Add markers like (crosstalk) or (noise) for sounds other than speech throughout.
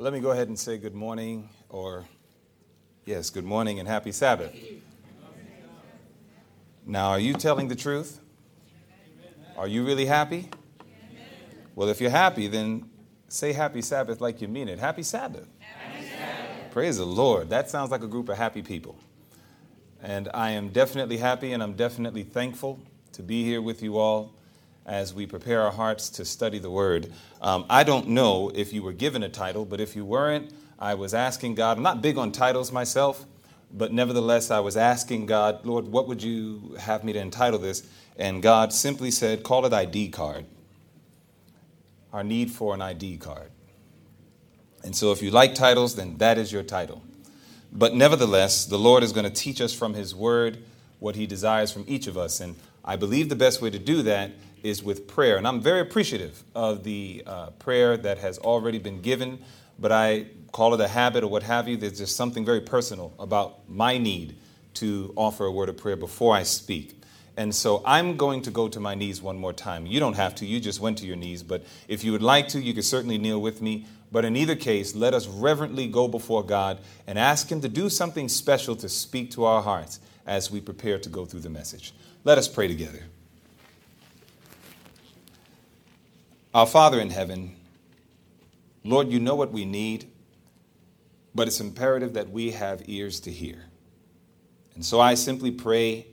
Let me go ahead and say good morning, or yes, good morning and happy Sabbath. Now, are you telling the truth? Are you really happy? Well, if you're happy, then say happy Sabbath like you mean it. Happy Sabbath. Happy Sabbath. Praise the Lord. That sounds like a group of happy people. And I am definitely happy and I'm definitely thankful to be here with you all as we prepare our hearts to study the Word. Um, I don't know if you were given a title, but if you weren't, I was asking God. I'm not big on titles myself, but nevertheless, I was asking God, Lord, what would you have me to entitle this? And God simply said, call it ID card. Our need for an ID card. And so, if you like titles, then that is your title. But nevertheless, the Lord is going to teach us from His Word what He desires from each of us. And I believe the best way to do that is with prayer. And I'm very appreciative of the uh, prayer that has already been given, but I call it a habit or what have you. There's just something very personal about my need to offer a word of prayer before I speak. And so I'm going to go to my knees one more time. You don't have to, you just went to your knees, but if you would like to, you could certainly kneel with me. But in either case, let us reverently go before God and ask Him to do something special to speak to our hearts as we prepare to go through the message. Let us pray together. Our Father in heaven, Lord, you know what we need, but it's imperative that we have ears to hear. And so I simply pray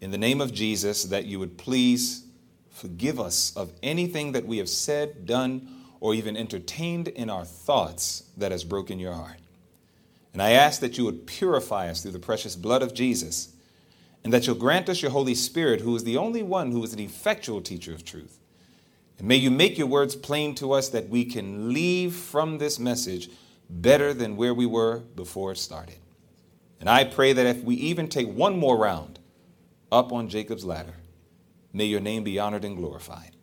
in the name of Jesus that you would please forgive us of anything that we have said, done, or even entertained in our thoughts that has broken your heart. And I ask that you would purify us through the precious blood of Jesus, and that you'll grant us your Holy Spirit, who is the only one who is an effectual teacher of truth and may you make your words plain to us that we can leave from this message better than where we were before it started. And I pray that if we even take one more round up on Jacob's ladder, may your name be honored and glorified.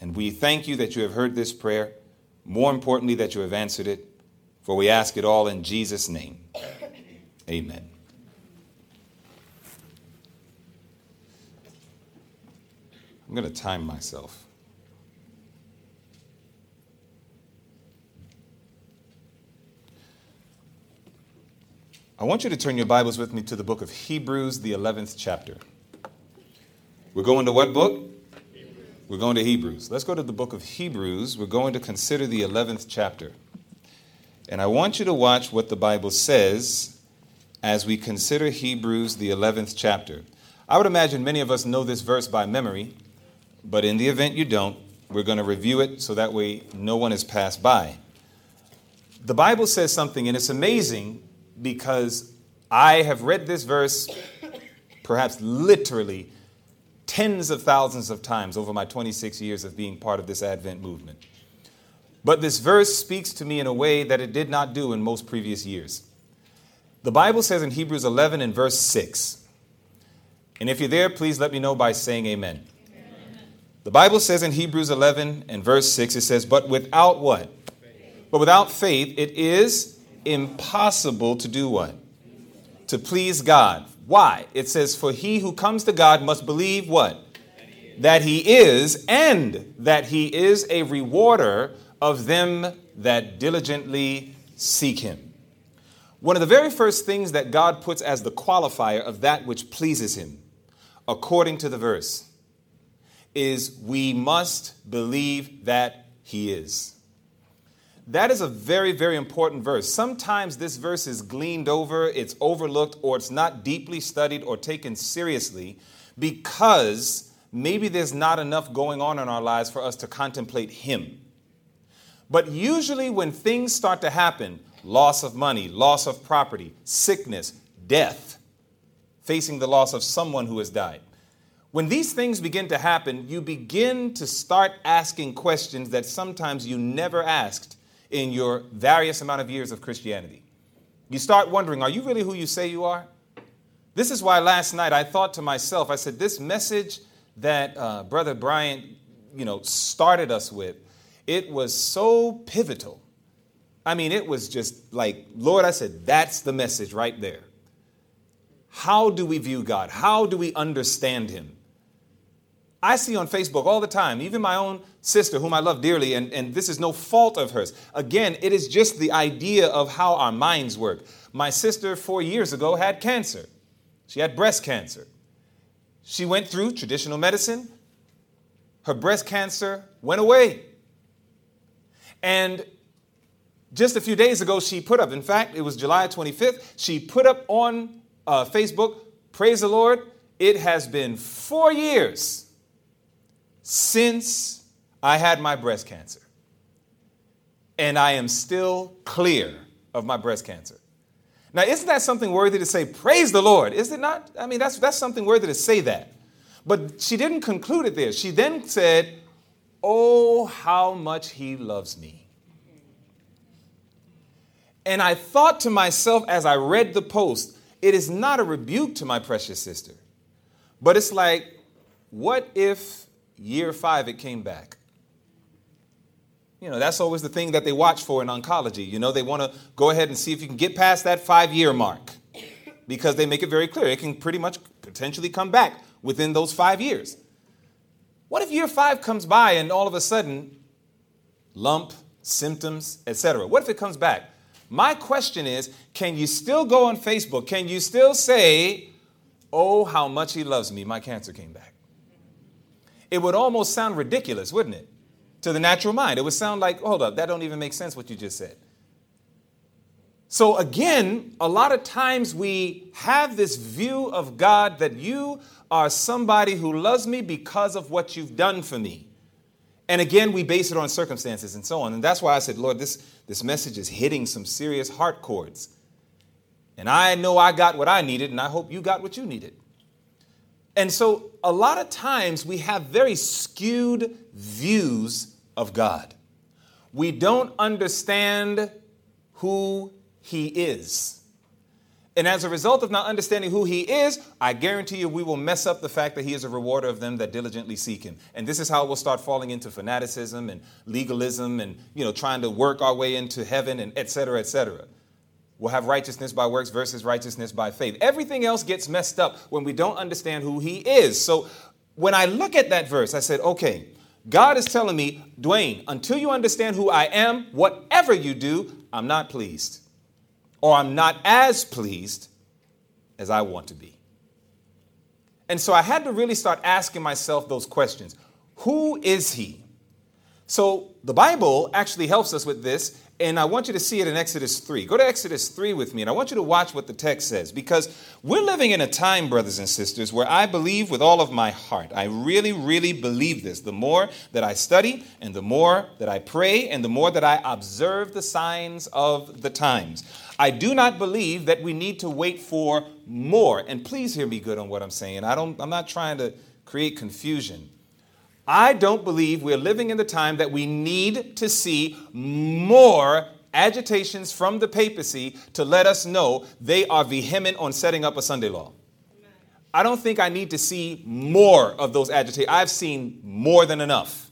And we thank you that you have heard this prayer, more importantly, that you have answered it, for we ask it all in Jesus' name. Amen. I'm going to time myself. I want you to turn your Bibles with me to the book of Hebrews, the 11th chapter. We're going to what book? Hebrews. We're going to Hebrews. Let's go to the book of Hebrews. We're going to consider the 11th chapter. And I want you to watch what the Bible says as we consider Hebrews, the 11th chapter. I would imagine many of us know this verse by memory, but in the event you don't, we're going to review it so that way no one is passed by. The Bible says something, and it's amazing because I have read this verse perhaps literally tens of thousands of times over my 26 years of being part of this Advent movement. But this verse speaks to me in a way that it did not do in most previous years. The Bible says in Hebrews 11 and verse 6, and if you're there, please let me know by saying amen. amen. The Bible says in Hebrews 11 and verse 6, it says, But without what? Faith. But without faith, it is impossible to do what? To please God. Why? It says, For he who comes to God must believe what? That he is, and that he is a rewarder of them that diligently seek him. One of the very first things that God puts as the qualifier of that which pleases him, according to the verse, is we must believe that he is. That is a very, very important verse. Sometimes this verse is gleaned over, it's overlooked, or it's not deeply studied or taken seriously because maybe there's not enough going on in our lives for us to contemplate Him. But usually, when things start to happen loss of money, loss of property, sickness, death, facing the loss of someone who has died. When these things begin to happen, you begin to start asking questions that sometimes you never asked in your various amount of years of Christianity. You start wondering, are you really who you say you are? This is why last night I thought to myself, I said, this message that uh, Brother Bryant, you know, started us with, it was so pivotal. I mean, it was just like, Lord, I said, that's the message right there. How do we view God? How do we understand Him? I see on Facebook all the time, even my own sister, whom I love dearly, and, and this is no fault of hers. Again, it is just the idea of how our minds work. My sister, four years ago, had cancer. She had breast cancer. She went through traditional medicine. Her breast cancer went away. And just a few days ago, she put up, in fact, it was July 25th, she put up on uh, Facebook, Praise the Lord, it has been four years since I had my breast cancer. And I am still clear of my breast cancer. Now, isn't that something worthy to say, praise the Lord? Is it not? I mean, that's, that's something worthy to say that. But she didn't conclude it there. She then said, Oh, how much he loves me. And I thought to myself as I read the post, it is not a rebuke to my precious sister, but it's like, what if year five it came back. You know, that's always the thing that they watch for in oncology. You know, they want to go ahead and see if you can get past that five year mark because they make it very clear it can pretty much potentially come back within those five years. What if year five comes by and all of a sudden, lump, symptoms, etc.? What if it comes back? My question is can you still go on Facebook? Can you still say, Oh, how much he loves me? My cancer came back it would almost sound ridiculous, wouldn't it? To the natural mind. It would sound like, hold up, that don't even make sense what you just said. So again, a lot of times we have this view of God that you are somebody who loves me because of what you've done for me. And again, we base it on circumstances and so on. And that's why I said, Lord, this, this message is hitting some serious heart chords. And I know I got what I needed, and I hope you got what you needed. And so, a lot of times, we have very skewed views of God. We don't understand who He is. And as a result of not understanding who He is, I guarantee you we will mess up the fact that He is a rewarder of them that diligently seek Him. And this is how we'll start falling into fanaticism and legalism and, you know, trying to work our way into heaven and et cetera, et cetera. We'll have righteousness by works versus righteousness by faith. Everything else gets messed up when we don't understand who He is. So when I look at that verse, I said, okay, God is telling me, Dwayne, until you understand who I am, whatever you do, I'm not pleased. Or I'm not as pleased as I want to be. And so I had to really start asking myself those questions Who is He? So the Bible actually helps us with this and I want you to see it in Exodus 3. Go to Exodus 3 with me, and I want you to watch what the text says because we're living in a time, brothers and sisters, where I believe with all of my heart. I really, really believe this. The more that I study, and the more that I pray, and the more that I observe the signs of the times. I do not believe that we need to wait for more. And please hear me good on what I'm saying. I don't, I'm not trying to create confusion. I don't believe we're living in the time that we need to see more agitations from the papacy to let us know they are vehement on setting up a Sunday law. I don't think I need to see more of those agitations. I've seen more than enough.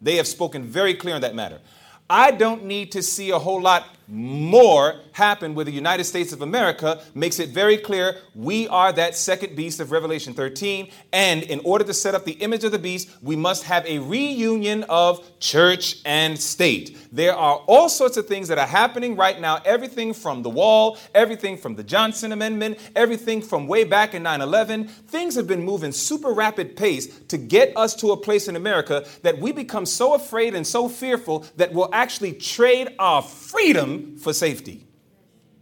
They have spoken very clear on that matter. I don't need to see a whole lot more happen with the United States of America makes it very clear we are that second beast of Revelation 13. And in order to set up the image of the beast, we must have a reunion of church and state. There are all sorts of things that are happening right now everything from the wall, everything from the Johnson Amendment, everything from way back in 9 11. Things have been moving super rapid pace to get us to a place in America that we become so afraid and so fearful that we'll actually trade our freedom for safety.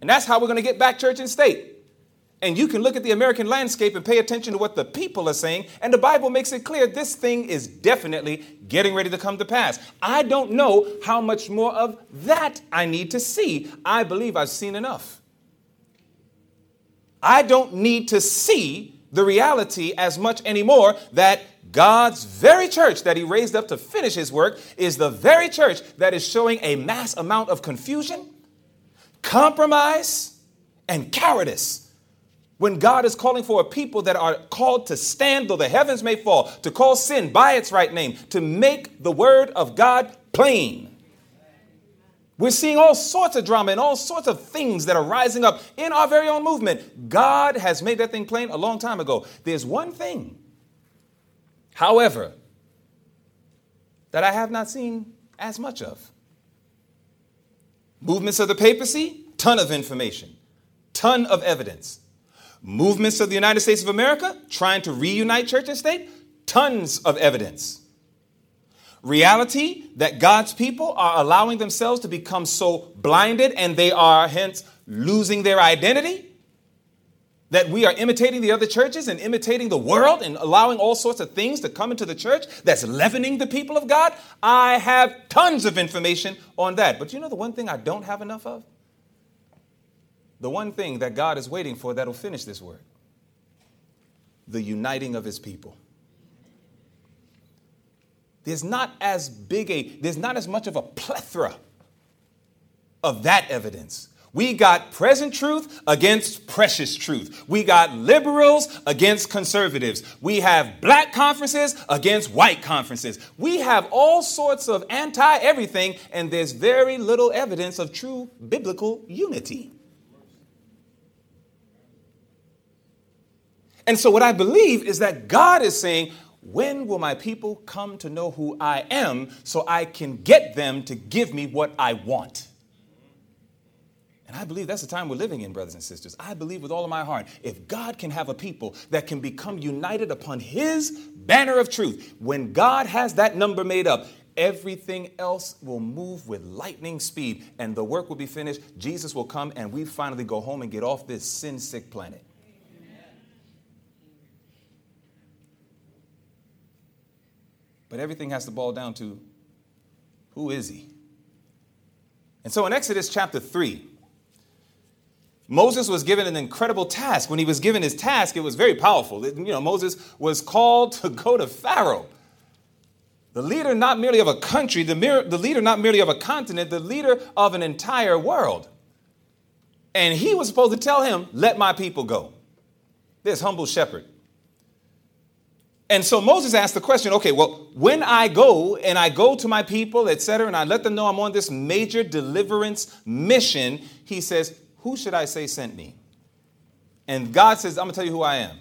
And that's how we're going to get back church and state. And you can look at the American landscape and pay attention to what the people are saying, and the Bible makes it clear this thing is definitely getting ready to come to pass. I don't know how much more of that I need to see. I believe I've seen enough. I don't need to see the reality as much anymore that God's very church that He raised up to finish His work is the very church that is showing a mass amount of confusion compromise, and cowardice. When God is calling for a people that are called to stand though the heavens may fall, to call sin by its right name, to make the word of God plain. We're seeing all sorts of drama and all sorts of things that are rising up in our very own movement. God has made that thing plain a long time ago. There's one thing However, that I have not seen as much of. Movements of the papacy, ton of information, ton of evidence. Movements of the United States of America trying to reunite church and state, tons of evidence. Reality that God's people are allowing themselves to become so blinded and they are hence losing their identity that we are imitating the other churches and imitating the world and allowing all sorts of things to come into the church that's leavening the people of God. I have tons of information on that. But you know the one thing I don't have enough of? The one thing that God is waiting for that'll finish this work the uniting of his people. There's not as big a, there's not as much of a plethora of that evidence. We got present truth against precious truth. We got liberals against conservatives. We have black conferences against white conferences. We have all sorts of anti everything, and there's very little evidence of true biblical unity. And so, what I believe is that God is saying, when will my people come to know who I am so I can get them to give me what I want? And I believe that's the time we're living in, brothers and sisters. I believe with all of my heart, if God can have a people that can become united upon His banner of truth, when God has that number made up, everything else will move with lightning speed and the work will be finished. Jesus will come and we finally go home and get off this sin sick planet. But everything has to boil down to who is he? And so in Exodus chapter 3, Moses was given an incredible task. When he was given his task, it was very powerful. You know, Moses was called to go to Pharaoh, the leader not merely of a country, the, the leader not merely of a continent, the leader of an entire world. And he was supposed to tell him, Let my people go. This humble shepherd. And so Moses asked the question, okay, well, when I go and I go to my people, etc., and I let them know I'm on this major deliverance mission, he says, who should I say sent me? And God says, I'm going to tell you who I am.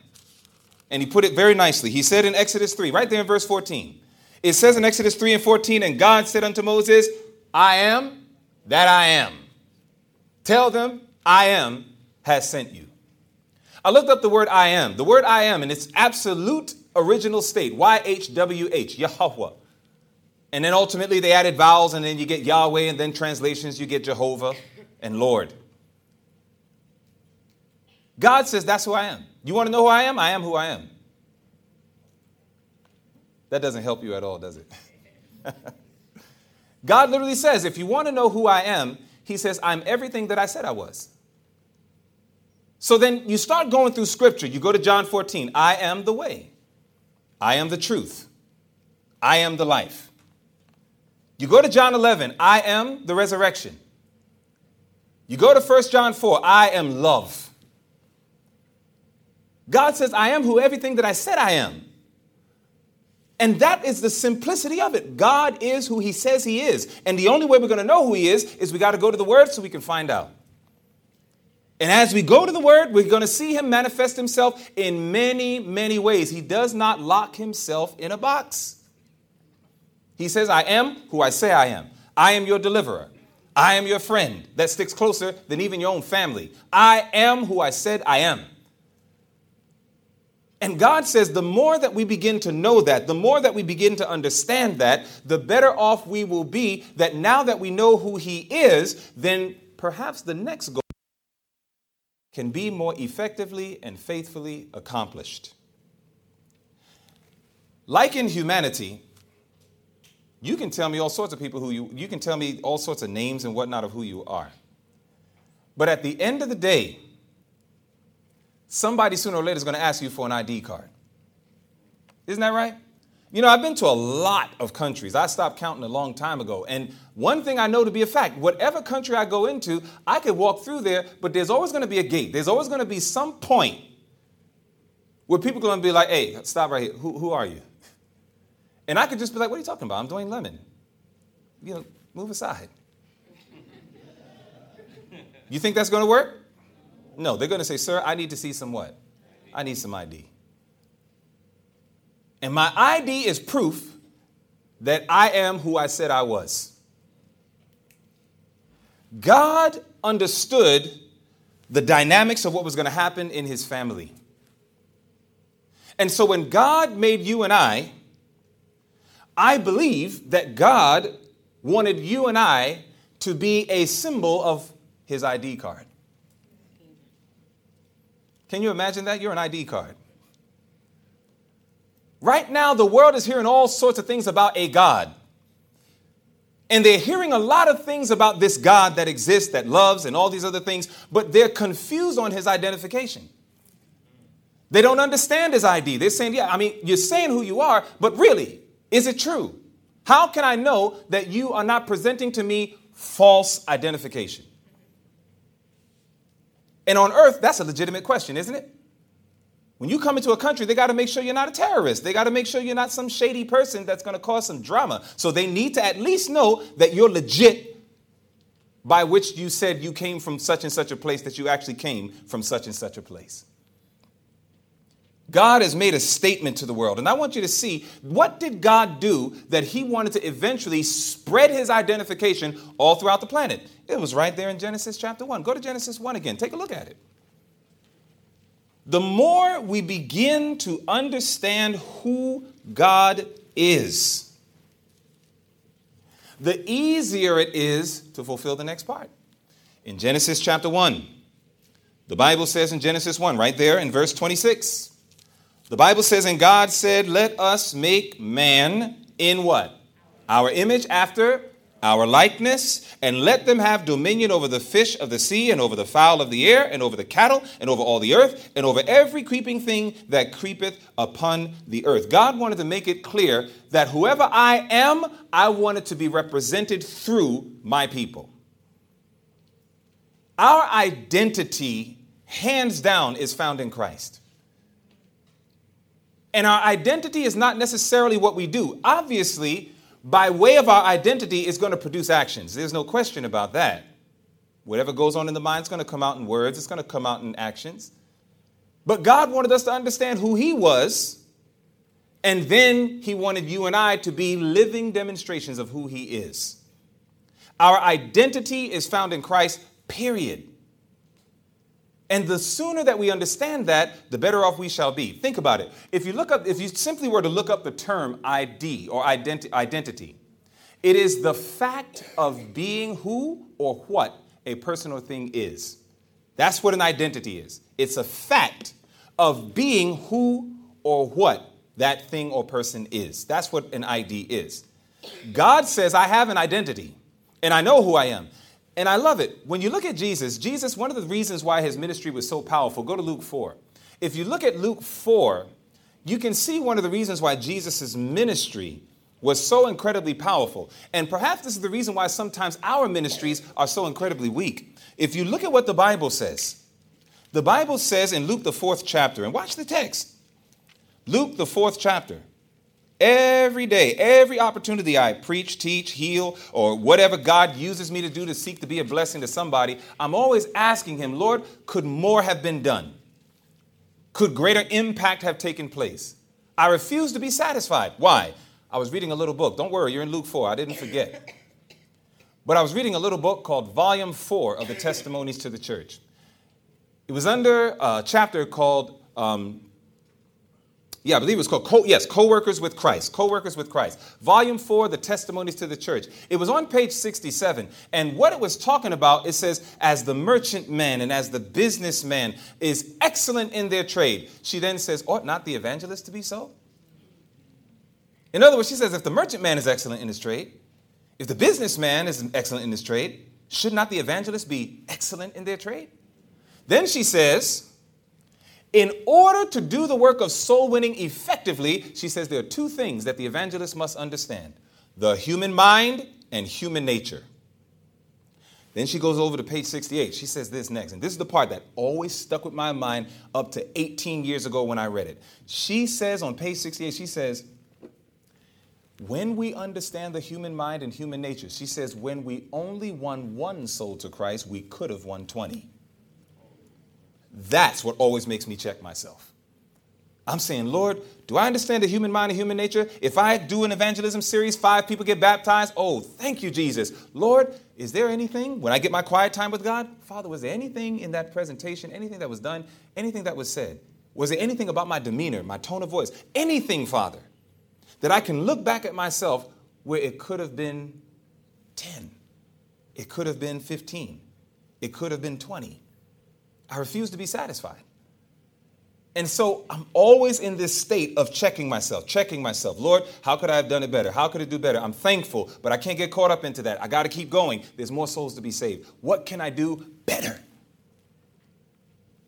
And he put it very nicely. He said in Exodus 3, right there in verse 14, it says in Exodus 3 and 14, and God said unto Moses, I am that I am. Tell them, I am has sent you. I looked up the word I am. The word I am in its absolute original state, YHWH, Yahweh. And then ultimately they added vowels, and then you get Yahweh, and then translations, you get Jehovah and Lord. God says, That's who I am. You want to know who I am? I am who I am. That doesn't help you at all, does it? (laughs) God literally says, If you want to know who I am, He says, I'm everything that I said I was. So then you start going through scripture. You go to John 14, I am the way. I am the truth. I am the life. You go to John 11, I am the resurrection. You go to 1 John 4, I am love. God says, I am who everything that I said I am. And that is the simplicity of it. God is who he says he is. And the only way we're going to know who he is is we got to go to the word so we can find out. And as we go to the Word, we're going to see Him manifest Himself in many, many ways. He does not lock Himself in a box. He says, I am who I say I am. I am your deliverer. I am your friend that sticks closer than even your own family. I am who I said I am. And God says the more that we begin to know that, the more that we begin to understand that, the better off we will be. That now that we know who He is, then perhaps the next goal can be more effectively and faithfully accomplished. Like in humanity, you can tell me all sorts of people who you, you can tell me all sorts of names and whatnot of who you are. But at the end of the day, somebody sooner or later is going to ask you for an ID card. Isn't that right? You know, I've been to a lot of countries. I stopped counting a long time ago. And one thing I know to be a fact whatever country I go into, I could walk through there, but there's always going to be a gate. There's always going to be some point where people are going to be like, hey, stop right here. Who, who are you? (laughs) And I could just be like, what are you talking about? I'm Dwayne Lemon. You know, move aside. (laughs) You think that's going to work? No, they're going to say, sir, I need to see some what? I need some ID. And my ID is proof that I am who I said I was. God understood the dynamics of what was going to happen in his family. And so when God made you and I, I believe that God wanted you and I to be a symbol of his ID card. Can you imagine that? You're an ID card. Right now, the world is hearing all sorts of things about a God. And they're hearing a lot of things about this God that exists, that loves, and all these other things, but they're confused on his identification. They don't understand his ID. They're saying, yeah, I mean, you're saying who you are, but really, is it true? How can I know that you are not presenting to me false identification? And on earth, that's a legitimate question, isn't it? When you come into a country, they got to make sure you're not a terrorist. They got to make sure you're not some shady person that's going to cause some drama. So they need to at least know that you're legit by which you said you came from such and such a place, that you actually came from such and such a place. God has made a statement to the world. And I want you to see what did God do that he wanted to eventually spread his identification all throughout the planet? It was right there in Genesis chapter 1. Go to Genesis 1 again. Take a look at it. The more we begin to understand who God is, the easier it is to fulfill the next part. In Genesis chapter 1, the Bible says in Genesis 1, right there in verse 26, the Bible says, And God said, Let us make man in what? Our image after our likeness, and let them have dominion over the fish of the sea, and over the fowl of the air, and over the cattle, and over all the earth, and over every creeping thing that creepeth upon the earth. God wanted to make it clear that whoever I am, I wanted to be represented through my people. Our identity, hands down, is found in Christ. And our identity is not necessarily what we do. Obviously, by way of our identity, is going to produce actions. There's no question about that. Whatever goes on in the mind is going to come out in words, it's going to come out in actions. But God wanted us to understand who He was, and then He wanted you and I to be living demonstrations of who He is. Our identity is found in Christ, period. And the sooner that we understand that, the better off we shall be. Think about it. If you look up, if you simply were to look up the term ID or identi- identity, it is the fact of being who or what a person or thing is. That's what an identity is. It's a fact of being who or what that thing or person is. That's what an ID is. God says, I have an identity and I know who I am. And I love it. When you look at Jesus, Jesus, one of the reasons why his ministry was so powerful, go to Luke 4. If you look at Luke 4, you can see one of the reasons why Jesus' ministry was so incredibly powerful. And perhaps this is the reason why sometimes our ministries are so incredibly weak. If you look at what the Bible says, the Bible says in Luke, the fourth chapter, and watch the text. Luke, the fourth chapter. Every day, every opportunity I preach, teach, heal, or whatever God uses me to do to seek to be a blessing to somebody, I'm always asking Him, Lord, could more have been done? Could greater impact have taken place? I refuse to be satisfied. Why? I was reading a little book. Don't worry, you're in Luke 4. I didn't forget. But I was reading a little book called Volume 4 of the Testimonies to the Church. It was under a chapter called um, yeah, I believe it was called, co- yes, Co-workers with Christ, Co-workers with Christ. Volume 4, The Testimonies to the Church. It was on page 67, and what it was talking about, it says, as the merchantman and as the businessman is excellent in their trade. She then says, ought not the evangelist to be so? In other words, she says, if the merchantman is excellent in his trade, if the businessman is excellent in his trade, should not the evangelist be excellent in their trade? Then she says, in order to do the work of soul winning effectively, she says there are two things that the evangelist must understand the human mind and human nature. Then she goes over to page 68. She says this next, and this is the part that always stuck with my mind up to 18 years ago when I read it. She says on page 68, she says, when we understand the human mind and human nature, she says, when we only won one soul to Christ, we could have won 20. That's what always makes me check myself. I'm saying, Lord, do I understand the human mind and human nature? If I do an evangelism series, five people get baptized, oh, thank you, Jesus. Lord, is there anything when I get my quiet time with God? Father, was there anything in that presentation, anything that was done, anything that was said? Was there anything about my demeanor, my tone of voice, anything, Father, that I can look back at myself where it could have been 10, it could have been 15, it could have been 20? I refuse to be satisfied. And so I'm always in this state of checking myself, checking myself. Lord, how could I have done it better? How could I do better? I'm thankful, but I can't get caught up into that. I got to keep going. There's more souls to be saved. What can I do better?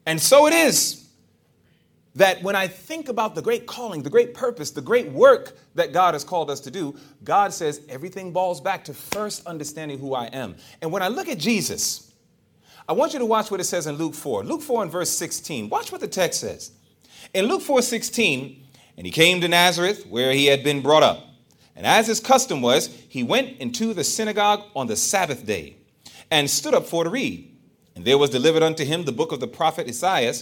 And so it is that when I think about the great calling, the great purpose, the great work that God has called us to do, God says everything balls back to first understanding who I am. And when I look at Jesus, I want you to watch what it says in Luke 4. Luke 4 and verse 16. Watch what the text says. In Luke 4 16, and he came to Nazareth where he had been brought up. And as his custom was, he went into the synagogue on the Sabbath day and stood up for to read. And there was delivered unto him the book of the prophet Isaiah.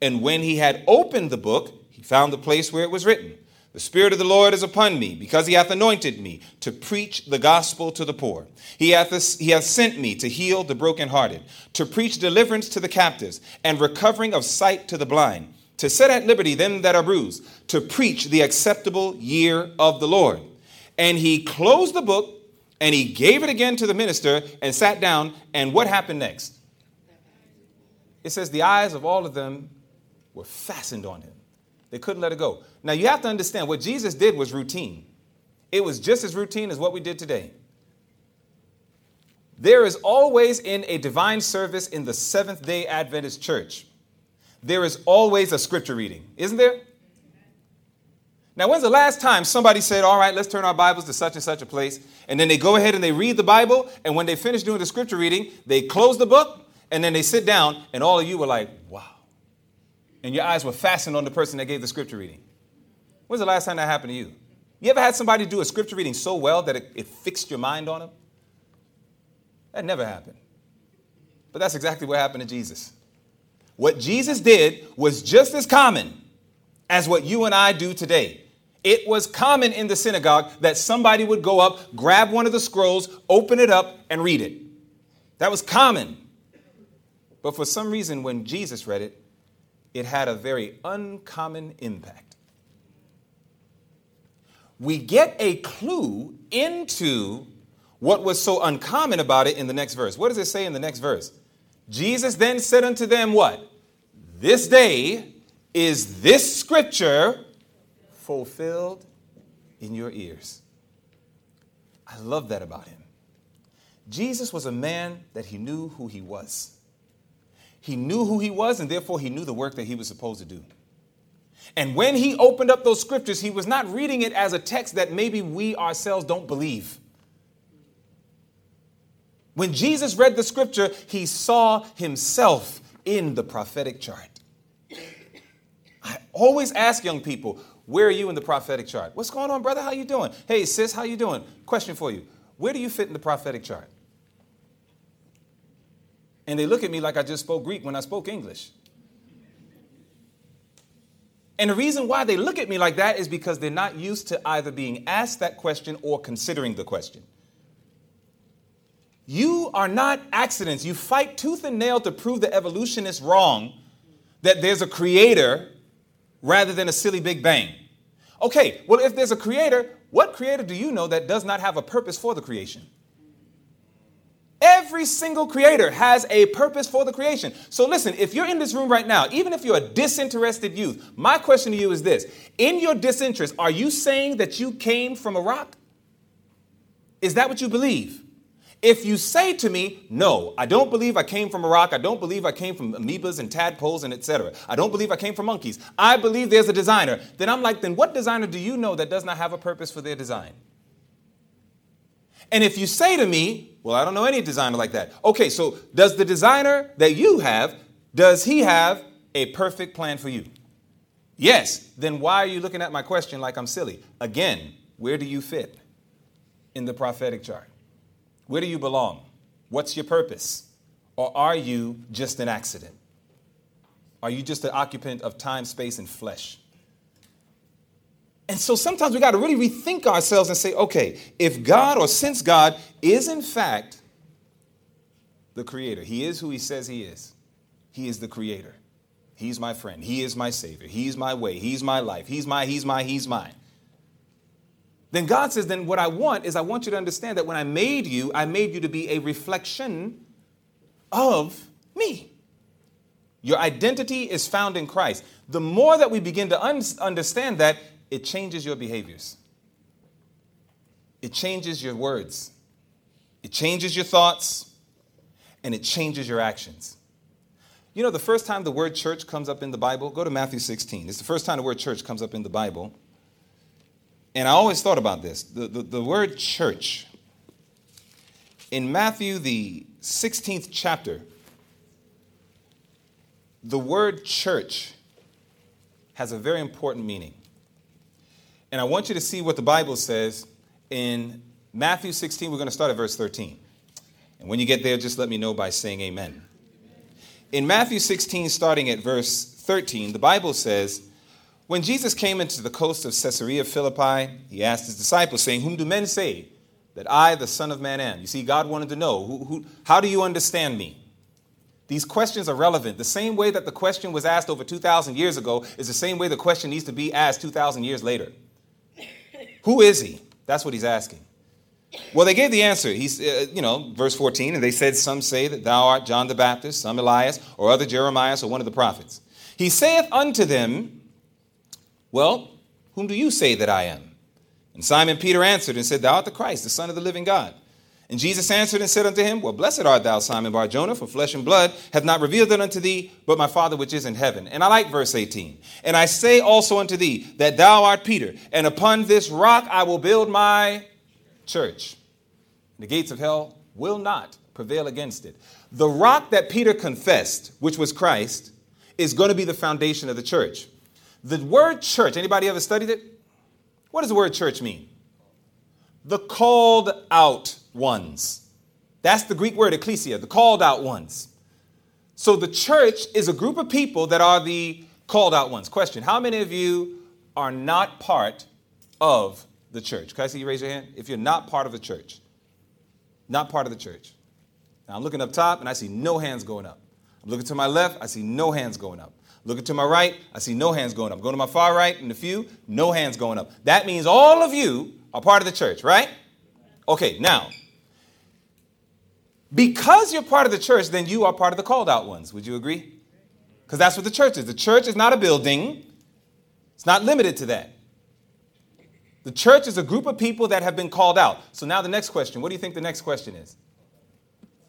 And when he had opened the book, he found the place where it was written the Spirit of the Lord is upon me, because he hath anointed me to preach the gospel to the poor. He hath, he hath sent me to heal the brokenhearted, to preach deliverance to the captives, and recovering of sight to the blind, to set at liberty them that are bruised, to preach the acceptable year of the Lord. And he closed the book, and he gave it again to the minister, and sat down. And what happened next? It says, The eyes of all of them were fastened on him. They couldn't let it go. Now, you have to understand what Jesus did was routine, it was just as routine as what we did today. There is always in a divine service in the Seventh day Adventist church, there is always a scripture reading, isn't there? Now, when's the last time somebody said, All right, let's turn our Bibles to such and such a place? And then they go ahead and they read the Bible. And when they finish doing the scripture reading, they close the book and then they sit down. And all of you were like, Wow and your eyes were fastened on the person that gave the scripture reading. When's the last time that happened to you? You ever had somebody do a scripture reading so well that it, it fixed your mind on them? That never happened. But that's exactly what happened to Jesus. What Jesus did was just as common as what you and I do today. It was common in the synagogue that somebody would go up, grab one of the scrolls, open it up, and read it. That was common. But for some reason, when Jesus read it, it had a very uncommon impact. We get a clue into what was so uncommon about it in the next verse. What does it say in the next verse? Jesus then said unto them, What? This day is this scripture fulfilled in your ears. I love that about him. Jesus was a man that he knew who he was. He knew who he was, and therefore he knew the work that he was supposed to do. And when he opened up those scriptures, he was not reading it as a text that maybe we ourselves don't believe. When Jesus read the scripture, he saw himself in the prophetic chart. I always ask young people, where are you in the prophetic chart? What's going on, brother? How you doing? Hey, sis, how you doing? Question for you. Where do you fit in the prophetic chart? And they look at me like I just spoke Greek when I spoke English. And the reason why they look at me like that is because they're not used to either being asked that question or considering the question. You are not accidents. You fight tooth and nail to prove the evolutionists wrong that there's a creator rather than a silly big bang. Okay, well, if there's a creator, what creator do you know that does not have a purpose for the creation? Every single creator has a purpose for the creation. So listen, if you're in this room right now, even if you're a disinterested youth, my question to you is this In your disinterest, are you saying that you came from a rock? Is that what you believe? If you say to me, no, I don't believe I came from a rock, I don't believe I came from amoebas and tadpoles and etc. I don't believe I came from monkeys. I believe there's a designer. Then I'm like, then what designer do you know that does not have a purpose for their design? And if you say to me, well, I don't know any designer like that. Okay, so does the designer that you have, does he have a perfect plan for you? Yes. Then why are you looking at my question like I'm silly? Again, where do you fit in the prophetic chart? Where do you belong? What's your purpose? Or are you just an accident? Are you just an occupant of time, space, and flesh? And so sometimes we got to really rethink ourselves and say, okay, if God or since God is in fact the creator, he is who he says he is, he is the creator. He's my friend. He is my savior. He's my way. He's my life. He's my, he's my, he's mine. Then God says, then what I want is I want you to understand that when I made you, I made you to be a reflection of me. Your identity is found in Christ. The more that we begin to un- understand that, it changes your behaviors, it changes your words, it changes your thoughts, and it changes your actions. You know, the first time the word church comes up in the Bible, go to Matthew 16. It's the first time the word church comes up in the Bible. And I always thought about this the, the, the word church. In Matthew, the 16th chapter, the word church has a very important meaning. And I want you to see what the Bible says in Matthew 16. We're going to start at verse 13. And when you get there, just let me know by saying amen. In Matthew 16, starting at verse 13, the Bible says, When Jesus came into the coast of Caesarea Philippi, he asked his disciples, saying, Whom do men say that I, the Son of Man, am? You see, God wanted to know, who, who, How do you understand me? These questions are relevant. The same way that the question was asked over 2,000 years ago is the same way the question needs to be asked 2,000 years later. Who is he? That's what he's asking. Well, they gave the answer. He's, uh, you know, verse 14, and they said, Some say that thou art John the Baptist, some Elias, or other Jeremiah, or one of the prophets. He saith unto them, Well, whom do you say that I am? And Simon Peter answered and said, Thou art the Christ, the Son of the living God. And Jesus answered and said unto him, Well, blessed art thou, Simon Bar Jonah, for flesh and blood hath not revealed it unto thee, but my Father which is in heaven. And I like verse 18. And I say also unto thee that thou art Peter, and upon this rock I will build my church. The gates of hell will not prevail against it. The rock that Peter confessed, which was Christ, is going to be the foundation of the church. The word church, anybody ever studied it? What does the word church mean? The called out ones. That's the Greek word ecclesia, the called out ones. So the church is a group of people that are the called out ones. Question How many of you are not part of the church? Can I see you raise your hand? If you're not part of the church, not part of the church. Now I'm looking up top and I see no hands going up. I'm looking to my left, I see no hands going up. Looking to my right, I see no hands going up. Going to my far right and a few, no hands going up. That means all of you are part of the church, right? Okay, now, because you're part of the church, then you are part of the called out ones. Would you agree? Because that's what the church is. The church is not a building, it's not limited to that. The church is a group of people that have been called out. So now the next question what do you think the next question is?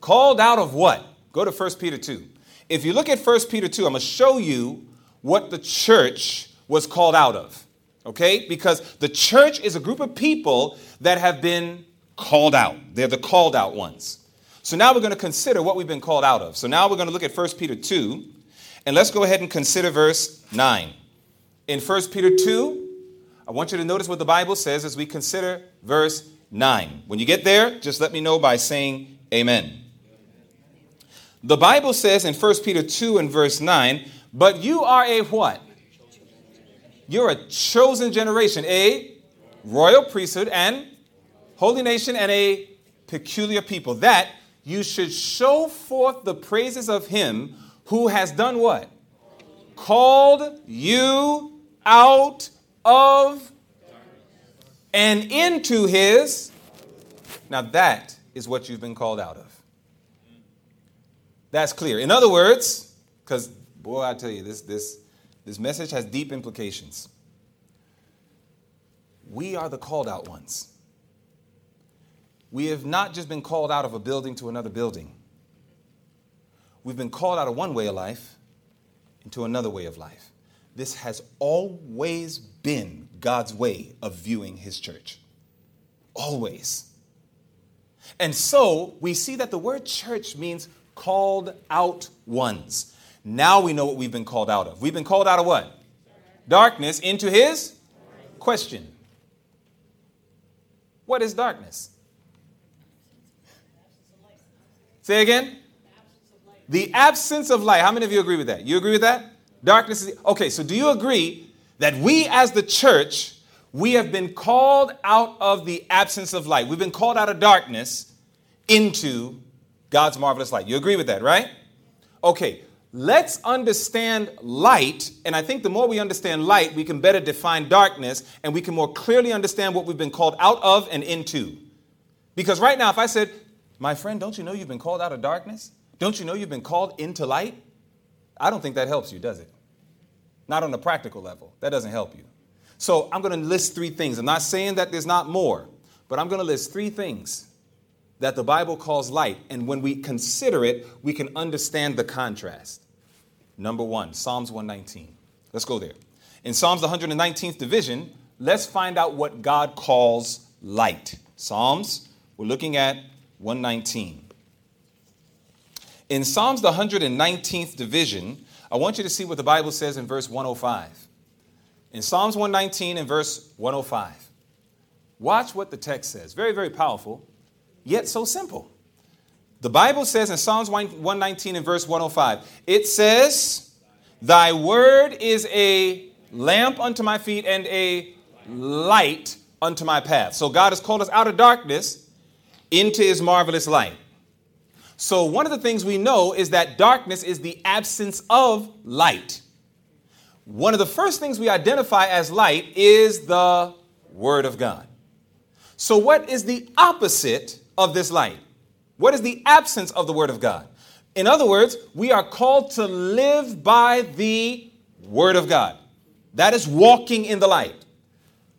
Called out of what? Go to 1 Peter 2. If you look at 1 Peter 2, I'm going to show you what the church was called out of. Okay? Because the church is a group of people that have been called out. They're the called out ones. So now we're going to consider what we've been called out of. So now we're going to look at 1 Peter 2, and let's go ahead and consider verse 9. In 1 Peter 2, I want you to notice what the Bible says as we consider verse 9. When you get there, just let me know by saying amen. The Bible says in 1 Peter 2 and verse 9, but you are a what? You're a chosen generation, a royal priesthood and holy nation and a peculiar people. That you should show forth the praises of him who has done what? Called you out of and into his. Now that is what you've been called out of. That's clear. In other words, because boy, I tell you, this this this message has deep implications. We are the called out ones. We have not just been called out of a building to another building. We've been called out of one way of life into another way of life. This has always been God's way of viewing his church. Always. And so we see that the word church means called out ones. Now we know what we've been called out of. We've been called out of what? Darkness into his question. What is darkness? Say again? The absence of light. How many of you agree with that? You agree with that? Darkness is. Okay, so do you agree that we as the church, We have been called out of the absence of light. We've been called out of darkness into God's marvelous light. You agree with that, right? Okay, let's understand light. And I think the more we understand light, we can better define darkness and we can more clearly understand what we've been called out of and into. Because right now, if I said, My friend, don't you know you've been called out of darkness? Don't you know you've been called into light? I don't think that helps you, does it? Not on a practical level. That doesn't help you. So I'm going to list three things. I'm not saying that there's not more, but I'm going to list three things that the Bible calls light. And when we consider it, we can understand the contrast. Number one, Psalms 119. Let's go there. In Psalms, the 119th division, let's find out what God calls light. Psalms, we're looking at 119. In Psalms, the 119th division, I want you to see what the Bible says in verse 105. In Psalms 119 and verse 105, watch what the text says. Very, very powerful, yet so simple. The Bible says in Psalms 119 and verse 105, it says, Thy word is a lamp unto my feet and a light unto my path. So God has called us out of darkness into his marvelous light. So, one of the things we know is that darkness is the absence of light. One of the first things we identify as light is the Word of God. So, what is the opposite of this light? What is the absence of the Word of God? In other words, we are called to live by the Word of God. That is walking in the light.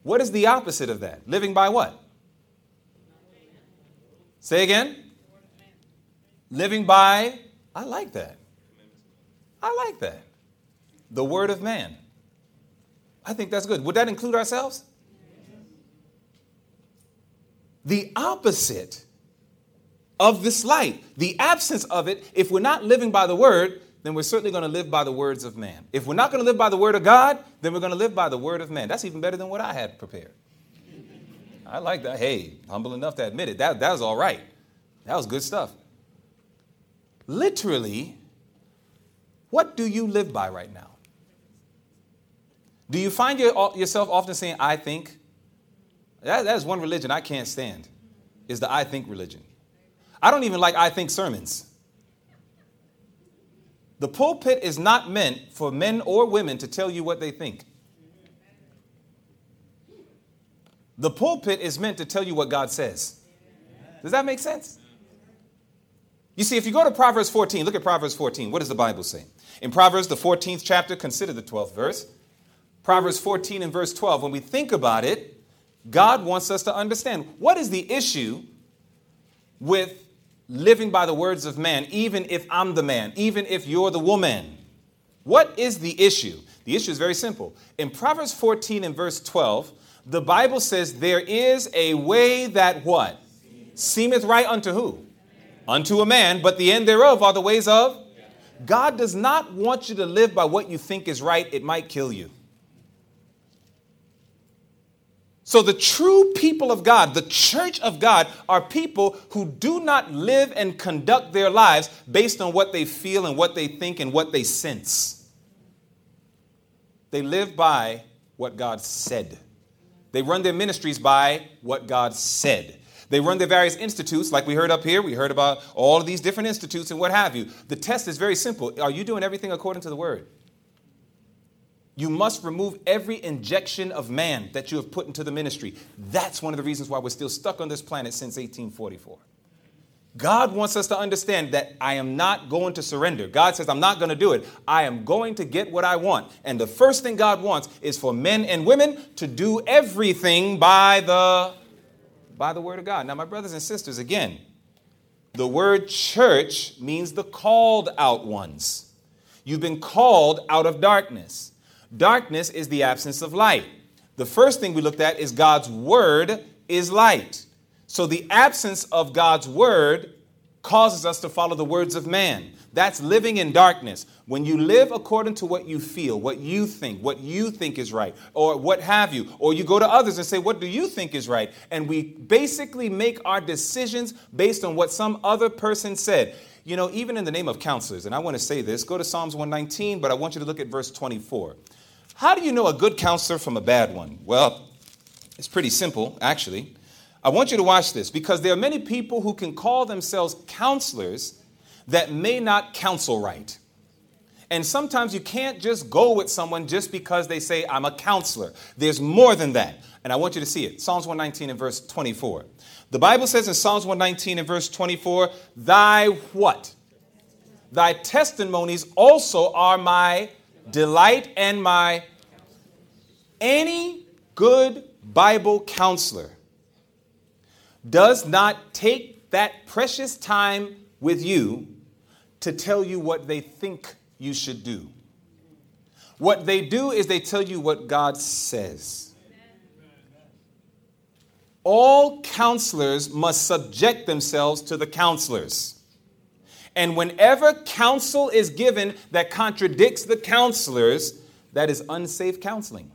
What is the opposite of that? Living by what? Say again. Living by, I like that. I like that. The word of man. I think that's good. Would that include ourselves? The opposite of this light, the absence of it, if we're not living by the word, then we're certainly going to live by the words of man. If we're not going to live by the word of God, then we're going to live by the word of man. That's even better than what I had prepared. I like that. Hey, humble enough to admit it. That, that was all right. That was good stuff. Literally, what do you live by right now? Do you find your, uh, yourself often saying, I think? That, that is one religion I can't stand, is the I think religion. I don't even like I think sermons. The pulpit is not meant for men or women to tell you what they think. The pulpit is meant to tell you what God says. Does that make sense? You see, if you go to Proverbs 14, look at Proverbs 14. What does the Bible say? In Proverbs, the 14th chapter, consider the 12th verse. Proverbs 14 and verse 12. When we think about it, God wants us to understand what is the issue with living by the words of man, even if I'm the man, even if you're the woman. What is the issue? The issue is very simple. In Proverbs 14 and verse 12, the Bible says, There is a way that what? Seemeth right unto who? unto a man, but the end thereof are the ways of. God does not want you to live by what you think is right, it might kill you. So, the true people of God, the church of God, are people who do not live and conduct their lives based on what they feel and what they think and what they sense. They live by what God said. They run their ministries by what God said. They run their various institutes, like we heard up here. We heard about all of these different institutes and what have you. The test is very simple. Are you doing everything according to the word? You must remove every injection of man that you have put into the ministry. That's one of the reasons why we're still stuck on this planet since 1844. God wants us to understand that I am not going to surrender. God says, I'm not going to do it. I am going to get what I want. And the first thing God wants is for men and women to do everything by the by the word of God. Now, my brothers and sisters, again, the word church means the called out ones. You've been called out of darkness. Darkness is the absence of light. The first thing we looked at is God's word is light. So the absence of God's word causes us to follow the words of man. That's living in darkness. When you live according to what you feel, what you think, what you think is right, or what have you, or you go to others and say, What do you think is right? And we basically make our decisions based on what some other person said. You know, even in the name of counselors, and I want to say this, go to Psalms 119, but I want you to look at verse 24. How do you know a good counselor from a bad one? Well, It's pretty simple, actually. I want you to watch this because there are many people who can call themselves counselors that may not counsel right. And sometimes you can't just go with someone just because they say, I'm a counselor. There's more than that. And I want you to see it. Psalms 119 and verse 24. The Bible says in Psalms 119 and verse 24, Thy what? Thy testimonies also are my delight and my. Any good Bible counselor does not take that precious time with you to tell you what they think you should do. What they do is they tell you what God says. All counselors must subject themselves to the counselors. And whenever counsel is given that contradicts the counselors, that is unsafe counseling.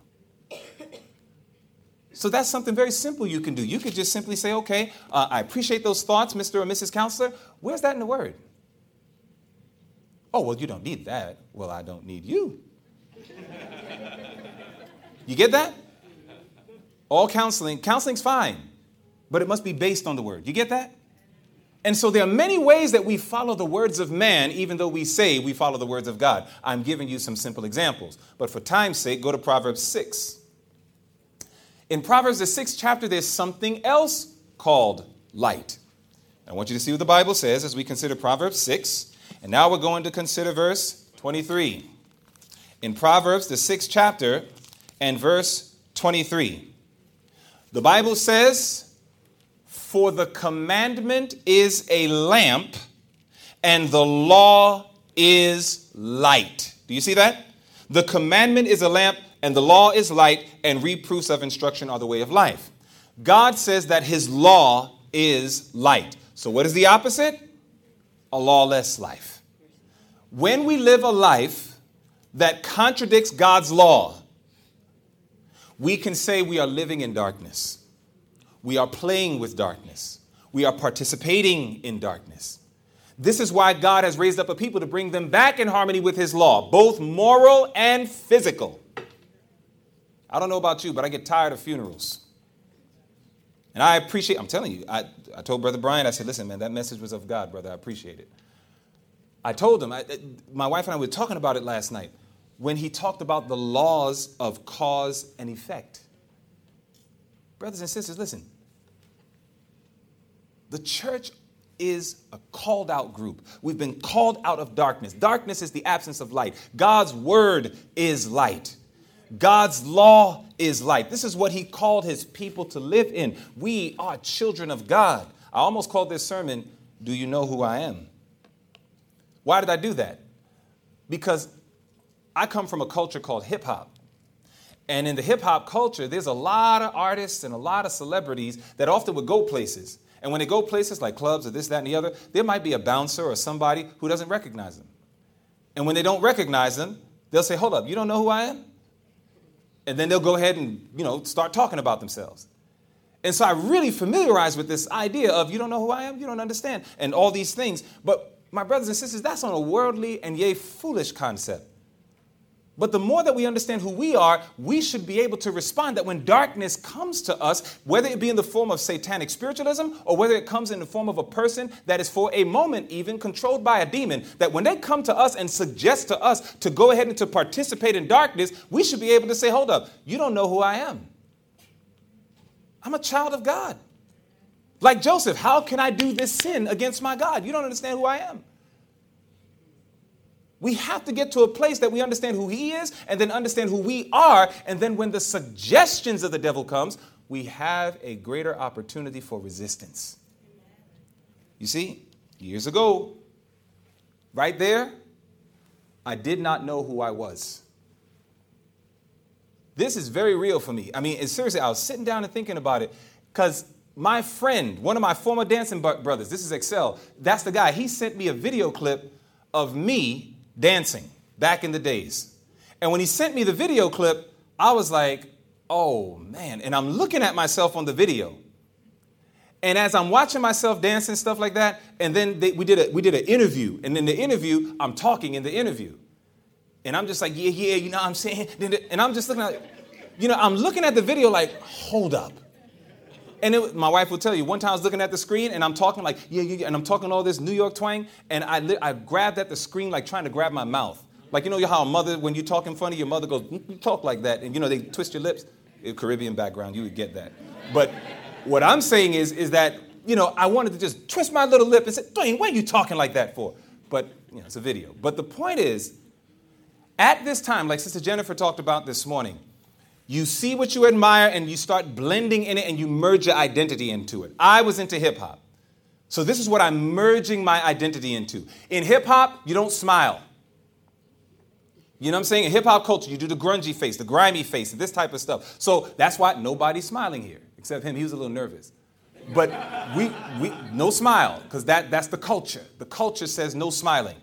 So that's something very simple you can do. You could just simply say, okay, uh, I appreciate those thoughts, Mr. or Mrs. Counselor. Where's that in the Word? Oh, well, you don't need that. Well, I don't need you. you get that? All counseling, counseling's fine, but it must be based on the Word. You get that? And so there are many ways that we follow the words of man, even though we say we follow the words of God. I'm giving you some simple examples. But for time's sake, go to Proverbs 6. In Proverbs, the sixth chapter, there's something else called light. I want you to see what the Bible says as we consider Proverbs 6. And now we're going to consider verse 23. In Proverbs, the sixth chapter, and verse 23, the Bible says, For the commandment is a lamp, and the law is light. Do you see that? The commandment is a lamp, and the law is light, and reproofs of instruction are the way of life. God says that his law is light. So, what is the opposite? A lawless life. When we live a life that contradicts God's law, we can say we are living in darkness. We are playing with darkness. We are participating in darkness. This is why God has raised up a people to bring them back in harmony with His law, both moral and physical. I don't know about you, but I get tired of funerals. And I appreciate, I'm telling you, I, I told Brother Brian, I said, listen, man, that message was of God, brother. I appreciate it. I told him, I, my wife and I were talking about it last night when he talked about the laws of cause and effect. Brothers and sisters, listen. The church is a called out group. We've been called out of darkness. Darkness is the absence of light. God's word is light. God's law is light. This is what he called his people to live in. We are children of God. I almost called this sermon, Do You Know Who I Am? Why did I do that? Because I come from a culture called hip hop. And in the hip hop culture, there's a lot of artists and a lot of celebrities that often would go places. And when they go places like clubs or this, that, and the other, there might be a bouncer or somebody who doesn't recognize them. And when they don't recognize them, they'll say, Hold up, you don't know who I am? And then they'll go ahead and you know start talking about themselves. And so i really familiarized with this idea of you don't know who i am? You don't understand and all these things. But my brothers and sisters that's on a worldly and yea foolish concept but the more that we understand who we are, we should be able to respond that when darkness comes to us, whether it be in the form of satanic spiritualism or whether it comes in the form of a person that is for a moment even controlled by a demon, that when they come to us and suggest to us to go ahead and to participate in darkness, we should be able to say, hold up, you don't know who I am. I'm a child of God. Like Joseph, how can I do this sin against my God? You don't understand who I am. We have to get to a place that we understand who he is and then understand who we are. And then when the suggestions of the devil comes, we have a greater opportunity for resistance. You see, years ago, right there, I did not know who I was. This is very real for me. I mean, seriously, I was sitting down and thinking about it because my friend, one of my former dancing brothers, this is Excel, that's the guy, he sent me a video clip of me dancing back in the days. And when he sent me the video clip, I was like, oh man. And I'm looking at myself on the video. And as I'm watching myself dancing stuff like that, and then they, we did a, we did an interview, and in the interview, I'm talking in the interview, and I'm just like, yeah, yeah, you know what I'm saying, (laughs) and I'm just looking at, you know, I'm looking at the video like, hold up. And it, my wife will tell you, one time I was looking at the screen and I'm talking like, yeah, yeah, yeah and I'm talking all this New York twang, and I, li- I grabbed at the screen like trying to grab my mouth. Like, you know how a mother, when you talk in front of your mother goes, mm, you talk like that, and you know, they twist your lips. Caribbean background, you would get that. But what I'm saying is, is that, you know, I wanted to just twist my little lip and say, Dwayne, what are you talking like that for? But, you know, it's a video. But the point is, at this time, like Sister Jennifer talked about this morning, you see what you admire and you start blending in it and you merge your identity into it. I was into hip hop. So this is what I'm merging my identity into. In hip hop, you don't smile. You know what I'm saying? In hip hop culture, you do the grungy face, the grimy face, this type of stuff. So that's why nobody's smiling here, except him. He was a little nervous. But we, we no smile, because that, that's the culture. The culture says no smiling.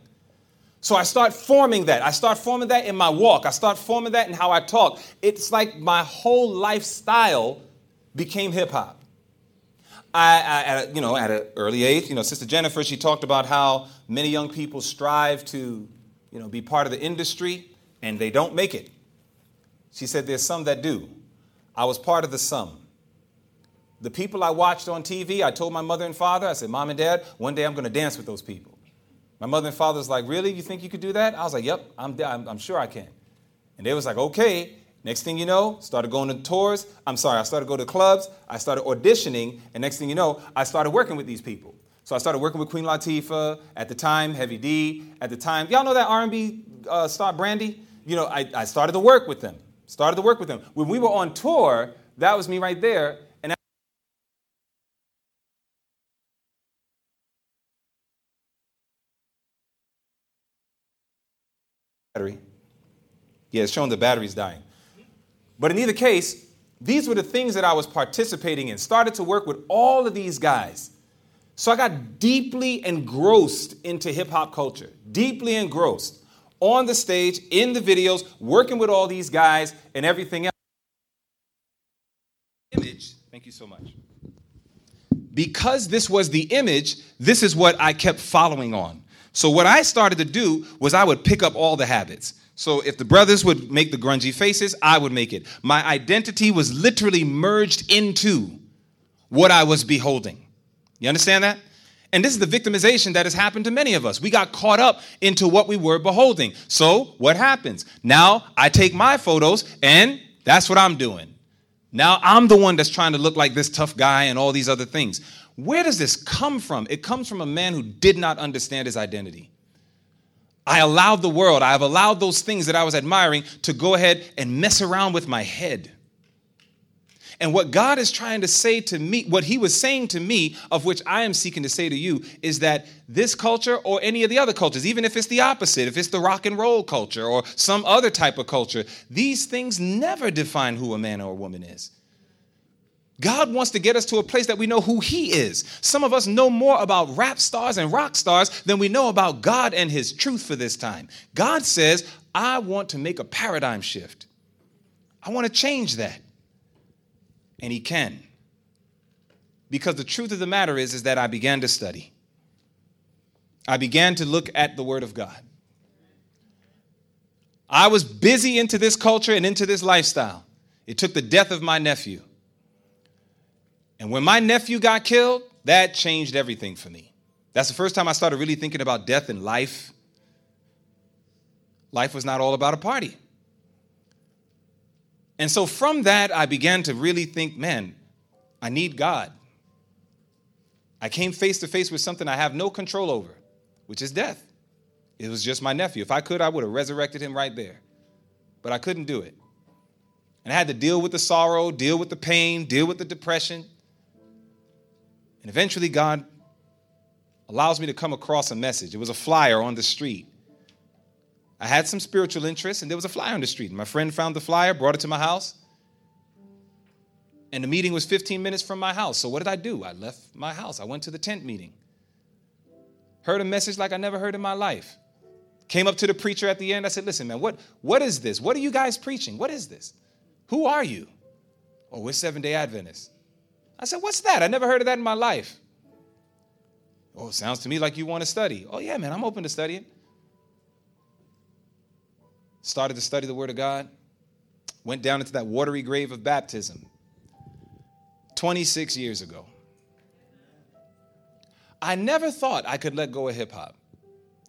So I start forming that. I start forming that in my walk. I start forming that in how I talk. It's like my whole lifestyle became hip hop. I, I, at a, you know, at an early age, you know, Sister Jennifer, she talked about how many young people strive to, you know, be part of the industry and they don't make it. She said there's some that do. I was part of the some. The people I watched on TV, I told my mother and father, I said, Mom and Dad, one day I'm going to dance with those people. My mother and father was like, Really? You think you could do that? I was like, Yep, I'm, I'm, I'm sure I can. And they was like, Okay. Next thing you know, started going to tours. I'm sorry, I started going to clubs. I started auditioning. And next thing you know, I started working with these people. So I started working with Queen Latifah at the time, Heavy D at the time. Y'all know that R&B uh, star Brandy? You know, I, I started to work with them. Started to work with them. When we were on tour, that was me right there. Battery. Yeah, it's showing the battery's dying. But in either case, these were the things that I was participating in. Started to work with all of these guys. So I got deeply engrossed into hip hop culture, deeply engrossed on the stage, in the videos, working with all these guys and everything else. Image, thank you so much. Because this was the image, this is what I kept following on. So what I started to do was I would pick up all the habits. So if the brothers would make the grungy faces, I would make it. My identity was literally merged into what I was beholding. You understand that? And this is the victimization that has happened to many of us. We got caught up into what we were beholding. So what happens? Now I take my photos and that's what I'm doing. Now I'm the one that's trying to look like this tough guy and all these other things. Where does this come from? It comes from a man who did not understand his identity. I allowed the world, I have allowed those things that I was admiring to go ahead and mess around with my head. And what God is trying to say to me, what He was saying to me, of which I am seeking to say to you, is that this culture or any of the other cultures, even if it's the opposite, if it's the rock and roll culture or some other type of culture, these things never define who a man or a woman is. God wants to get us to a place that we know who He is. Some of us know more about rap stars and rock stars than we know about God and His truth for this time. God says, I want to make a paradigm shift. I want to change that. And He can. Because the truth of the matter is, is that I began to study. I began to look at the Word of God. I was busy into this culture and into this lifestyle. It took the death of my nephew and when my nephew got killed, that changed everything for me. That's the first time I started really thinking about death and life. Life was not all about a party. And so from that, I began to really think, man, I need God. I came face to face with something I have no control over, which is death. It was just my nephew. If I could, I would have resurrected him right there. But I couldn't do it. And I had to deal with the sorrow, deal with the pain, deal with the depression. And eventually, God allows me to come across a message. It was a flyer on the street. I had some spiritual interest, and there was a flyer on the street. My friend found the flyer, brought it to my house. And the meeting was 15 minutes from my house. So, what did I do? I left my house. I went to the tent meeting. Heard a message like I never heard in my life. Came up to the preacher at the end. I said, Listen, man, what, what is this? What are you guys preaching? What is this? Who are you? Oh, we're Seven day Adventists. I said, What's that? I never heard of that in my life. Oh, sounds to me like you want to study. Oh, yeah, man, I'm open to studying. Started to study the Word of God. went down into that watery grave of baptism 26 years ago. I never thought I could let go of hip hop.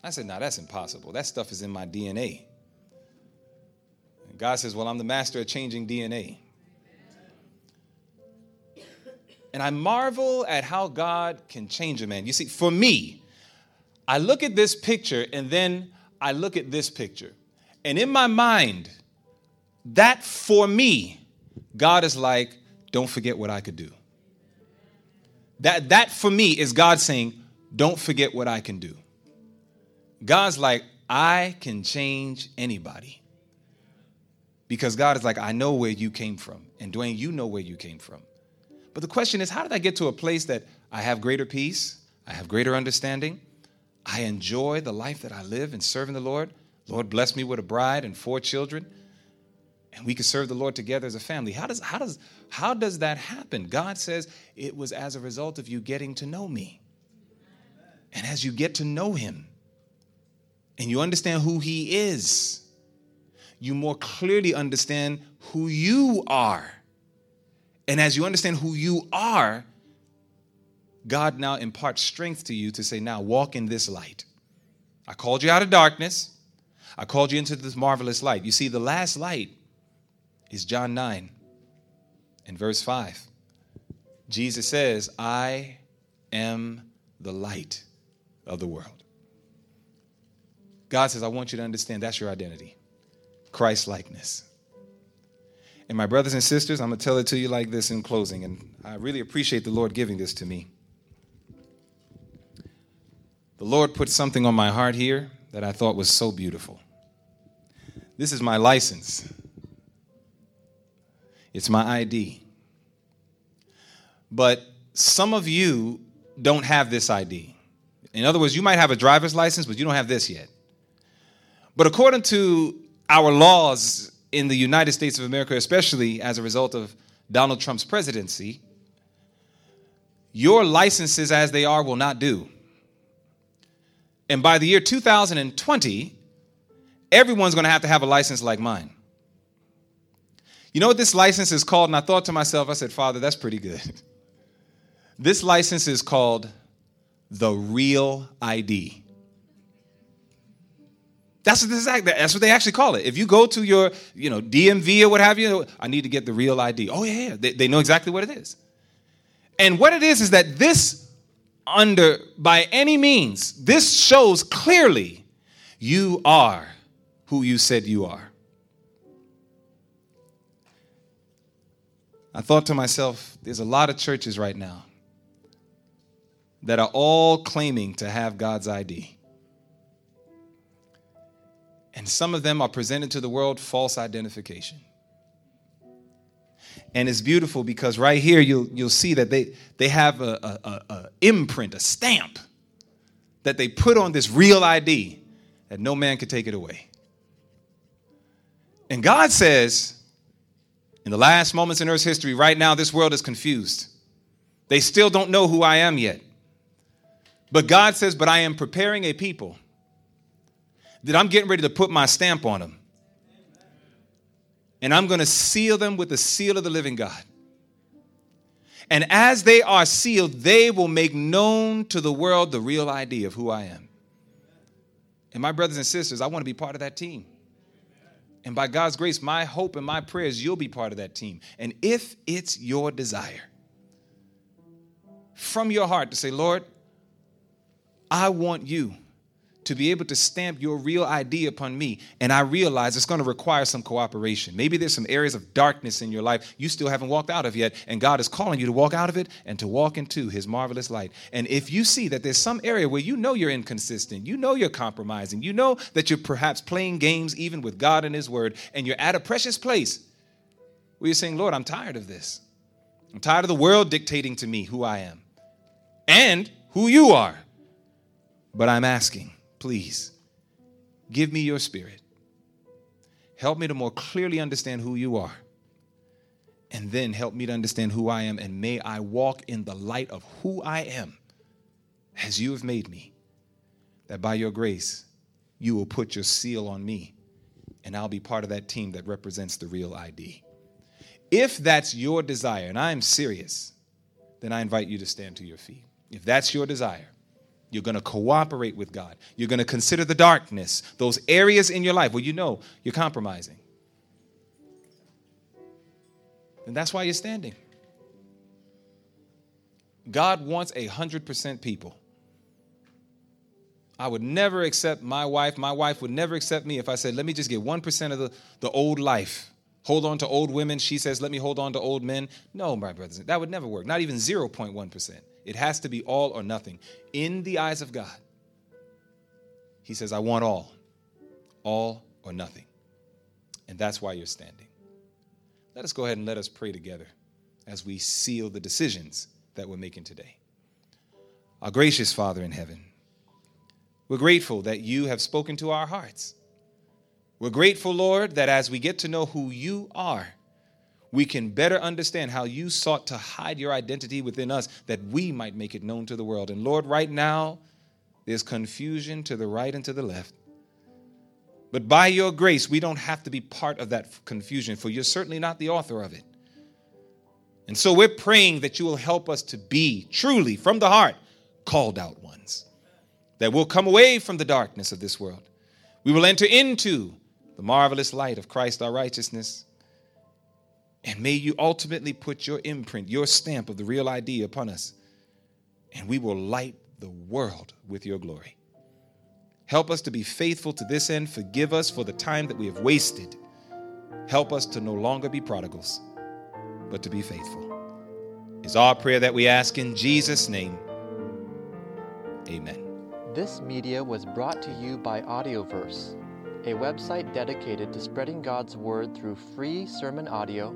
I said, no, that's impossible. That stuff is in my DNA. And God says, well, I'm the master of changing DNA. And I marvel at how God can change a man. You see, for me, I look at this picture and then I look at this picture. And in my mind, that for me, God is like, don't forget what I could do. That, that for me is God saying, don't forget what I can do. God's like, I can change anybody. Because God is like, I know where you came from. And Dwayne, you know where you came from. But the question is, how did I get to a place that I have greater peace? I have greater understanding. I enjoy the life that I live in serving the Lord. Lord bless me with a bride and four children. And we can serve the Lord together as a family. How does, how, does, how does that happen? God says it was as a result of you getting to know me. And as you get to know Him and you understand who He is, you more clearly understand who you are. And as you understand who you are, God now imparts strength to you to say, now walk in this light. I called you out of darkness. I called you into this marvelous light. You see, the last light is John 9 and verse 5. Jesus says, I am the light of the world. God says, I want you to understand that's your identity Christ likeness. And my brothers and sisters, I'm going to tell it to you like this in closing, and I really appreciate the Lord giving this to me. The Lord put something on my heart here that I thought was so beautiful. This is my license, it's my ID. But some of you don't have this ID. In other words, you might have a driver's license, but you don't have this yet. But according to our laws in the United States of America, especially as a result of Donald Trump's presidency, your licenses as they are will not do. And by the year 2020, everyone's going to have to have a license like mine. You know what this license is called? And I thought to myself, I said, Father, that's pretty good. (laughs) This license is called the real ID. That's what, this, that's what they actually call it. If you go to your, you know, DMV or what have you, I need to get the real ID. Oh yeah, they, they know exactly what it is. And what it is is that this under by any means. This shows clearly you are who you said you are. I thought to myself, there's a lot of churches right now that are all claiming to have God's ID. And some of them are presented to the world false identification. And it's beautiful because right here you'll, you'll see that they, they have a, a, a, imprint, a stamp that they put on this real ID that no man could take it away. And God says, in the last moments in Earth's history, right now, this world is confused. They still don't know who I am yet. But God says, But I am preparing a people that I'm getting ready to put my stamp on them and I'm going to seal them with the seal of the living God. And as they are sealed, they will make known to the world the real idea of who I am. And my brothers and sisters, I want to be part of that team. And by God's grace, my hope and my prayers, you'll be part of that team. And if it's your desire from your heart to say, Lord, I want you to be able to stamp your real ID upon me. And I realize it's going to require some cooperation. Maybe there's some areas of darkness in your life you still haven't walked out of yet, and God is calling you to walk out of it and to walk into his marvelous light. And if you see that there's some area where you know you're inconsistent, you know you're compromising, you know that you're perhaps playing games even with God and his word, and you're at a precious place where you're saying, Lord, I'm tired of this. I'm tired of the world dictating to me who I am and who you are. But I'm asking, please give me your spirit. Help me to more clearly understand who you are. And then help me to understand who I am. And may I walk in the light of who I am as you have made me. That by your grace, you will put your seal on me and I'll be part of that team that represents the real ID. If that's your desire, and I'm serious, then I invite you to stand to your feet. If that's your desire, you're going to cooperate with God. You're going to consider the darkness, those areas in your life where you know you're compromising. And that's why you're standing. God wants a 100% people. I would never accept my wife. My wife would never accept me if I said, let me just get 1% of the, the old life. Hold on to old women. She says, let me hold on to old men. No, my brothers, that would never work. Not even 0.1%. It has to be all or nothing. In the eyes of God, He says, I want all, all or nothing. And that's why you're standing. Let us go ahead and let us pray together as we seal the decisions that we're making today. Our gracious Father in heaven, we're grateful that you have spoken to our hearts. We're grateful, Lord, that as we get to know who you are, we can better understand how you sought to hide your identity within us that we might make it known to the world. And Lord, right now, there's confusion to the right and to the left. But by your grace, we don't have to be part of that confusion, for you're certainly not the author of it. And so we're praying that you will help us to be truly, from the heart, called out ones that we'll come away from the darkness of this world. We will enter into the marvelous light of Christ our righteousness. And may you ultimately put your imprint, your stamp of the real ID upon us. And we will light the world with your glory. Help us to be faithful to this end. Forgive us for the time that we have wasted. Help us to no longer be prodigals, but to be faithful. Is our prayer that we ask in Jesus' name. Amen. This media was brought to you by Audioverse, a website dedicated to spreading God's Word through free sermon audio